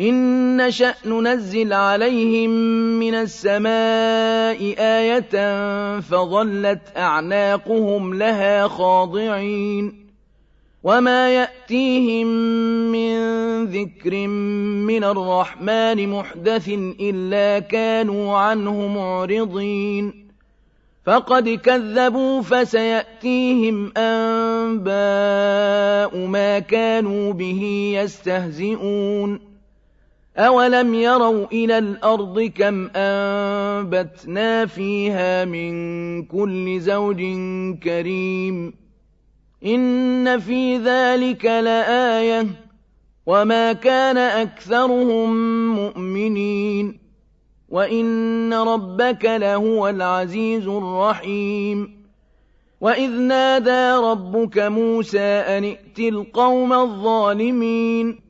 إن نشأ ننزل عليهم من السماء آية فظلت أعناقهم لها خاضعين وما يأتيهم من ذكر من الرحمن محدث إلا كانوا عنه معرضين فقد كذبوا فسيأتيهم أنباء ما كانوا به يستهزئون أَوَلَمْ يَرَوْا إِلَى الْأَرْضِ كَمْ أَنبَتْنَا فِيهَا مِن كُلِّ زَوْجٍ كَرِيمٍ إِنَّ فِي ذَلِكَ لَآيَةً وَمَا كَانَ أَكْثَرُهُم مُّؤْمِنِينَ وَإِنَّ رَبَّكَ لَهُوَ الْعَزِيزُ الرَّحِيمُ وَإِذْ نَادَىٰ رَبُّكَ مُوسَىٰ أَنِ ائْتِ الْقَوْمَ الظَّالِمِينَ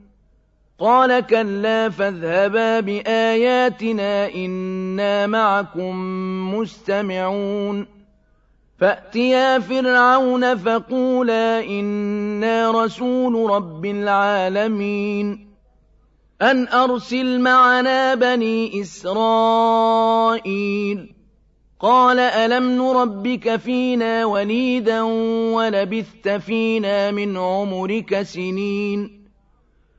قال كلا فاذهبا بآياتنا إنا معكم مستمعون. فأتيا فرعون فقولا إنا رسول رب العالمين. أن أرسل معنا بني إسرائيل. قال ألم نربك فينا وليدا ولبثت فينا من عمرك سنين.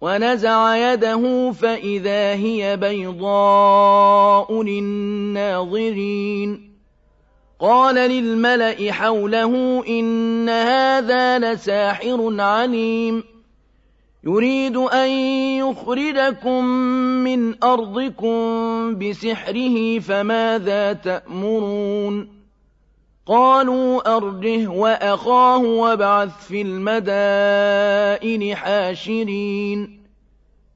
ونزع يده فإذا هي بيضاء للناظرين. قال للملأ حوله إن هذا لساحر عليم. يريد أن يخرجكم من أرضكم بسحره فماذا تأمرون؟ قالوا أرجه وأخاه وابعث في المدائن حاشرين.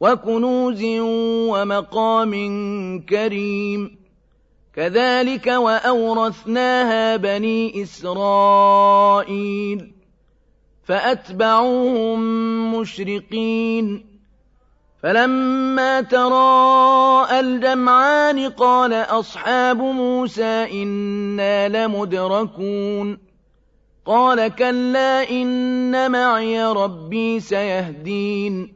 وَكُنُوزٍ وَمَقَامٍ كَرِيمٍ. كَذَٰلِكَ وَأَوْرَثْنَاهَا بَنِي إِسْرَائِيلَ فَأَتْبَعُوهُم مُّشْرِقِينَ. فَلَمَّا تَرَاءَى الْجَمْعَانِ قَالَ أَصْحَابُ مُوسَىٰ إِنَّا لَمُدْرَكُونَ. قَالَ كَلَّا إِنَّ مَعِيَ رَبِّي سَيَهْدِينِ.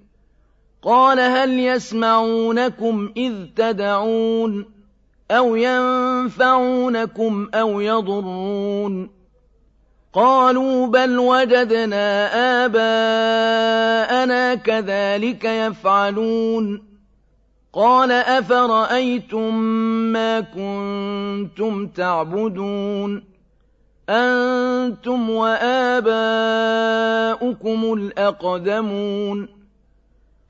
قَالَ هَلْ يَسْمَعُونَكُمْ إِذْ تَدْعُونَ أَوْ يَنفَعُونَكُمْ أَوْ يَضُرُّونَ قَالُوا بَلْ وَجَدْنَا آبَاءَنَا كَذَٰلِكَ يَفْعَلُونَ قَالَ أَفَرَأَيْتُم مَّا كُنتُمْ تَعْبُدُونَ أَنتُمْ وَآبَاؤُكُمُ الْأَقْدَمُونَ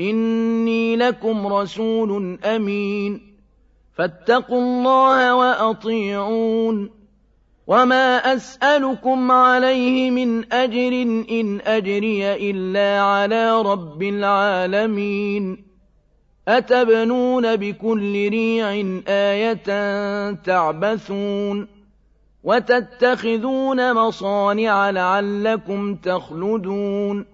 إني لكم رسول أمين. فاتقوا الله وأطيعون. وما أسألكم عليه من أجر إن أجري إلا على رب العالمين. أتبنون بكل ريع آية تعبثون. وتتخذون مصانع لعلكم تخلدون.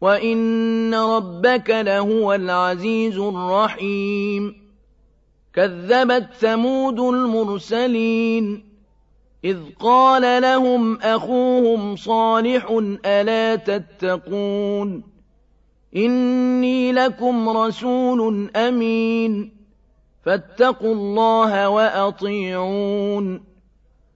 وإن ربك لهو العزيز الرحيم كذبت ثمود المرسلين إذ قال لهم أخوهم صالح ألا تتقون إني لكم رسول أمين فاتقوا الله وأطيعون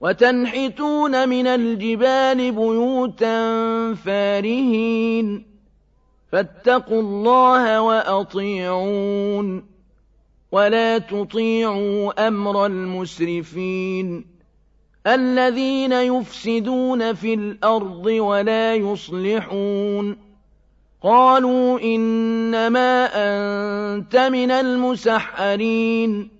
وتنحتون من الجبال بيوتا فارهين فاتقوا الله وأطيعون ولا تطيعوا أمر المسرفين الذين يفسدون في الأرض ولا يصلحون قالوا إنما أنت من المسحرين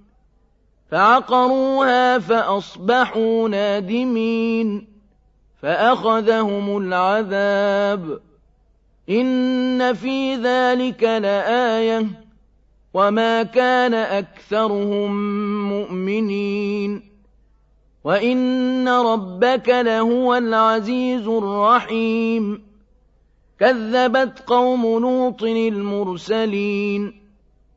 فعقروها فأصبحوا نادمين فأخذهم العذاب إن في ذلك لآية وما كان أكثرهم مؤمنين وإن ربك لهو العزيز الرحيم كذبت قوم لوط المرسلين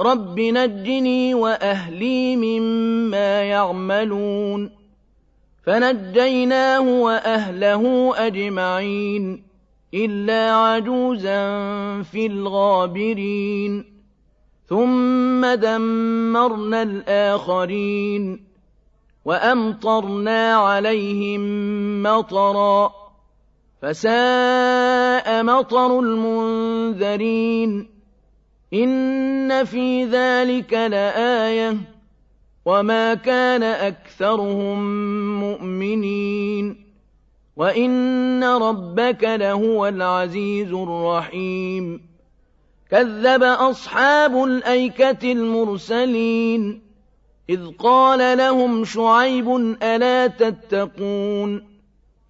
رب نجني وأهلي مما يعملون فنجيناه وأهله أجمعين إلا عجوزا في الغابرين ثم دمرنا الآخرين وأمطرنا عليهم مطرا فساء مطر المنذرين إن في ذلك لآية وما كان أكثرهم مؤمنين وإن ربك لهو العزيز الرحيم كذب أصحاب الأيكة المرسلين إذ قال لهم شعيب ألا تتقون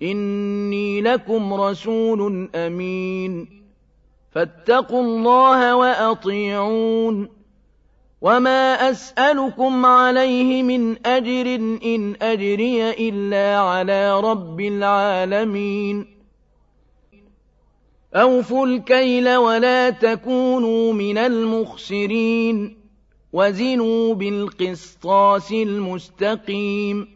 إني لكم رسول أمين فاتقوا الله وأطيعون. وما أسألكم عليه من أجر إن أجري إلا على رب العالمين. أوفوا الكيل ولا تكونوا من المخسرين. وزنوا بالقسطاس المستقيم.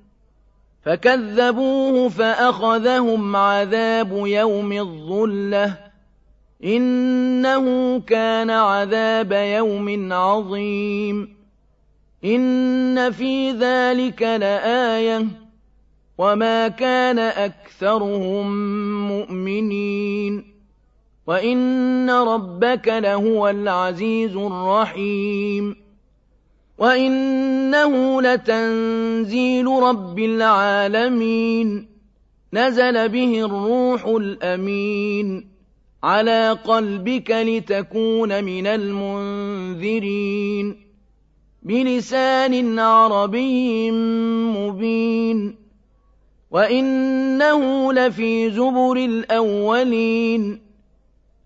فكذبوه فأخذهم عذاب يوم الظلة. إنه كان عذاب يوم عظيم. إن في ذلك لآية. وما كان أكثرهم مؤمنين. وإن ربك لهو العزيز الرحيم. وإنه لتنزيل رب العالمين نزل به الروح الأمين على قلبك لتكون من المنذرين بلسان عربي مبين وإنه لفي زبر الأولين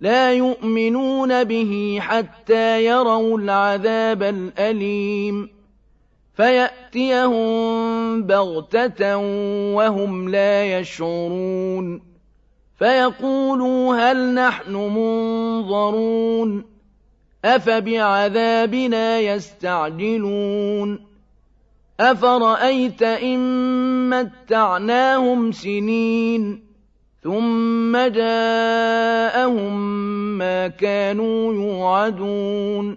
لا يؤمنون به حتى يروا العذاب الأليم. فيأتيهم بغتة وهم لا يشعرون. فيقولوا هل نحن منظرون؟ أفبعذابنا يستعجلون؟ أفرأيت إن متعناهم سنين؟ ثم جاءهم ما كانوا يوعدون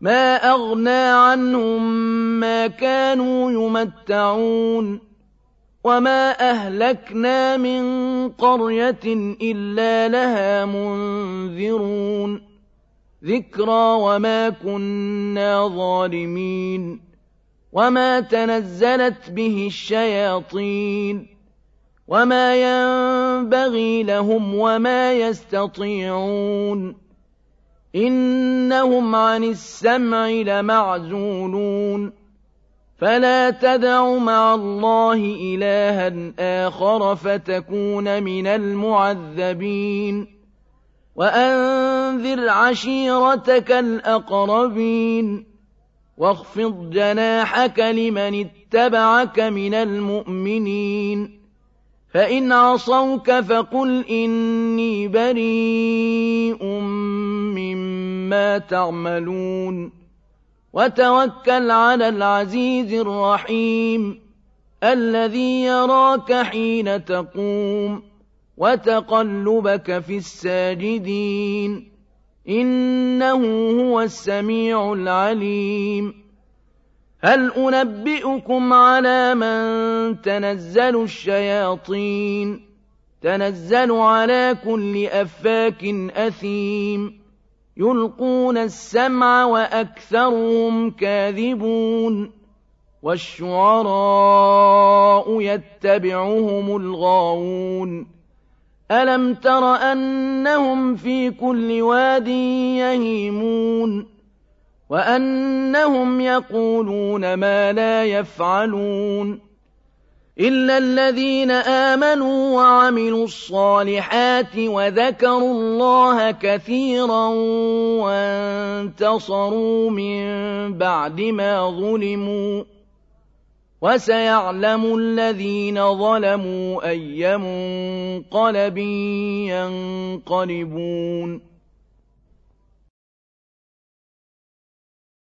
ما أغنى عنهم ما كانوا يمتعون وما أهلكنا من قرية إلا لها منذرون ذكرى وما كنا ظالمين وما تنزلت به الشياطين وما ينبغي لهم وما يستطيعون إنهم عن السمع لمعزولون فلا تدع مع الله إلها آخر فتكون من المعذبين وأنذر عشيرتك الأقربين واخفض جناحك لمن اتبعك من المؤمنين فإن عصوك فقل إني بريء مما تعملون. وتوكل على العزيز الرحيم الذي يراك حين تقوم وتقلبك في الساجدين. إنه هو السميع العليم. هل أنبئكم على من تنزل الشياطين؟ تنزل على كل أفاك أثيم. يلقون السمع وأكثرهم كاذبون. والشعراء يتبعهم الغاوون. ألم تر أنهم في كل واد يهيمون؟ وأنهم يقولون ما لا يفعلون إلا الذين آمنوا وعملوا الصالحات وذكروا الله كثيرا وانتصروا من بعد ما ظلموا وسيعلم الذين ظلموا أي منقلب ينقلبون